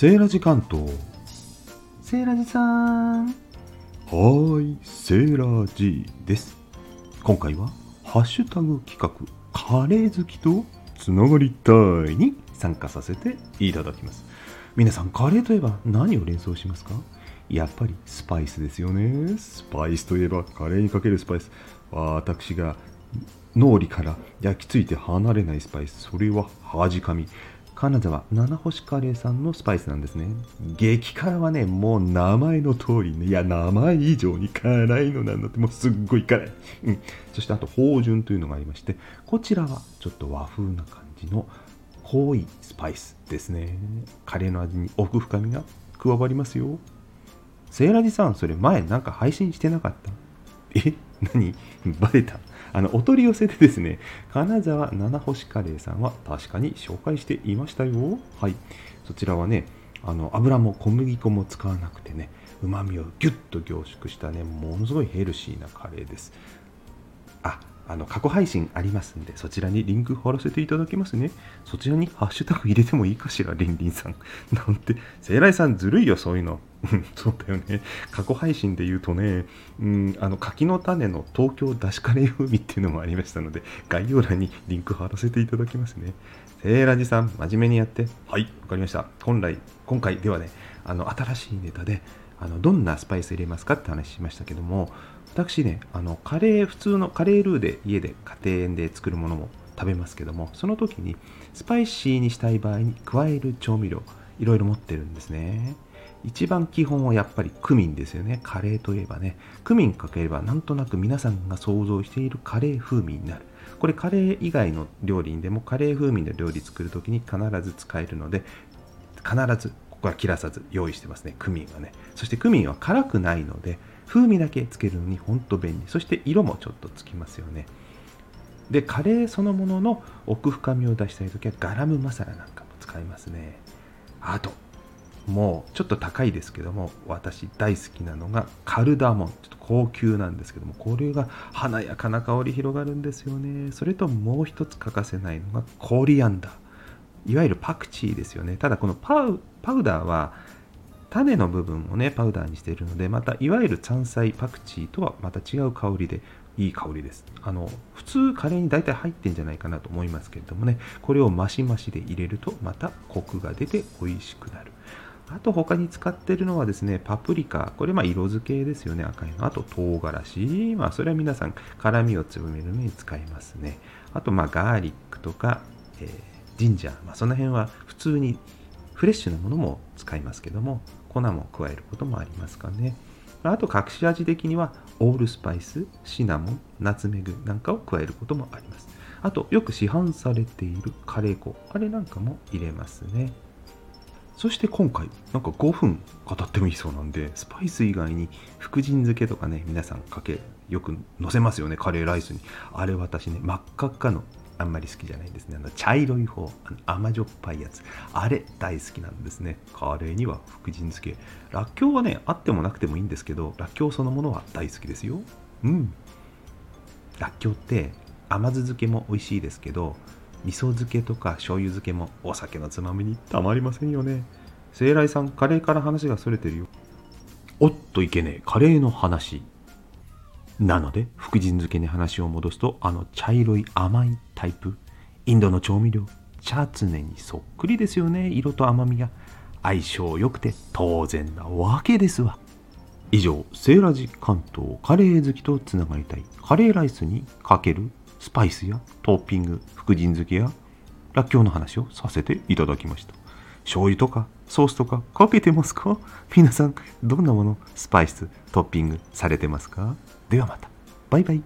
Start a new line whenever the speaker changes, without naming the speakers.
セーラジ関東。
セーラジさん。
はーいセーラジです。今回はハッシュタグ企画カレー好きとつながりたいに参加させていただきます。皆さんカレーといえば何を連想しますか？やっぱりスパイスですよね。スパイスといえばカレーにかけるスパイス。私が脳裏から焼き付いて離れないスパイス。それは恥かみ金沢七星カレーさんのスパイスなんですね。激辛はねもう名前の通りね。いや名前以上に辛いのなんだって。もうすっごい辛い、うん、そしてあと芳醇というのがありましてこちらはちょっと和風な感じの濃いスパイスですね。カレーの味に奥深みが加わりますよ。セーラジさんそれ前なんか配信してなかった？え？何？バレたあのお取り寄せでですね、金沢七星カレーさんは確かに紹介していましたよ。はい。そちらはね、あの油も小麦粉も使わなくてね、うまみをギュッと凝縮したね、ものすごいヘルシーなカレーです。あ、あの過去配信ありますんで、そちらにリンク貼らせていただきますね。そちらにハッシュタグ入れてもいいかしら、リンリンさん。なんて、セイライさんずるいよ、そういうの。そうだよね。過去配信で言うとね、うん、あの柿の種の東京だしカレー風味っていうのもありましたので、概要欄にリンク貼らせていただきますね。セイラジさん、真面目にやって。はい、わかりました。本来、今回ではね、あの新しいネタで、あのどんなスパイス入れますかって話しましたけども私ねあのカレー普通のカレールーで家で家庭で作るものも食べますけどもその時にスパイシーにしたい場合に加える調味料いろいろ持ってるんですね。一番基本はやっぱりクミンですよね。カレーといえばね。クミンかければなんとなく皆さんが想像しているカレー風味になる。これカレー以外の料理にでもカレー風味の料理作る時に必ず使えるので必ずここは切らさず用意してますね。クミンはね。そしてクミンは辛くないので風味だけつけるのにほんと便利。そして色もちょっとつきますよね。でカレーそのものの奥深みを出したい時はガラムマサラなんかも使いますね。あともうちょっと高いですけども私大好きなのがカルダモン。ちょっと高級なんですけどもこれが華やかな香り広がるんですよね。それともう一つ欠かせないのがコリアンダー。いわゆるパクチーですよね。ただこのパウパウダーは種の部分をねパウダーにしているのでまたいわゆる山菜パクチーとはまた違う香りでいい香りですあの普通カレーに大体入ってんじゃないかなと思いますけれどもねこれをマシマシで入れるとまたコクが出て美味しくなるあと他に使ってるのはですね、パプリカ。これま色付けですよね、赤いの。あと唐辛子。まあそれは皆さん辛みを強めるのに使いますね。あとまあガーリックとか、えー、ジンジャー、まあ、その辺は普通にフレッシュなものも使いますけども粉も加えることもありますかね。あと隠し味的にはオールスパイスシナモンナツメグなんかを加えることもあります。あとよく市販されているカレー粉あれなんかも入れますね。そして今回なんか5分語ってもいいそうなんでスパイス以外に福神漬けとかね皆さんかけよく乗せますよねカレーライスに。あれ私ね真っ赤っかのあんまり好きじゃないんですね。あの茶色い方、あの甘じょっぱいやつ。あれ大好きなんですね。カレーには福神漬け。らっきょうはね、あってもなくてもいいんですけど、らっきょうそのものは大好きですよ。うん。らっきょうって甘酢漬けも美味しいですけど、味噌漬けとか醤油漬けもお酒のつまみにたまりませんよね。聖来さん、カレーから話がそれてるよ。おっといけねえ、カレーの話。なので福神漬けに話を戻すとあの茶色い甘いタイプインドの調味料チャツネにそっくりですよね。色と甘みが相性良くて当然なわけですわ。以上セーラジ関東カレー好きとつながりたいカレーライスにかけるスパイスやトッピング福神漬けやらっきょうの話をさせていただきました。醤油とかソースとかかけてますか？皆さんどんなものスパイストッピングされてますか？ではまた。バイバイ。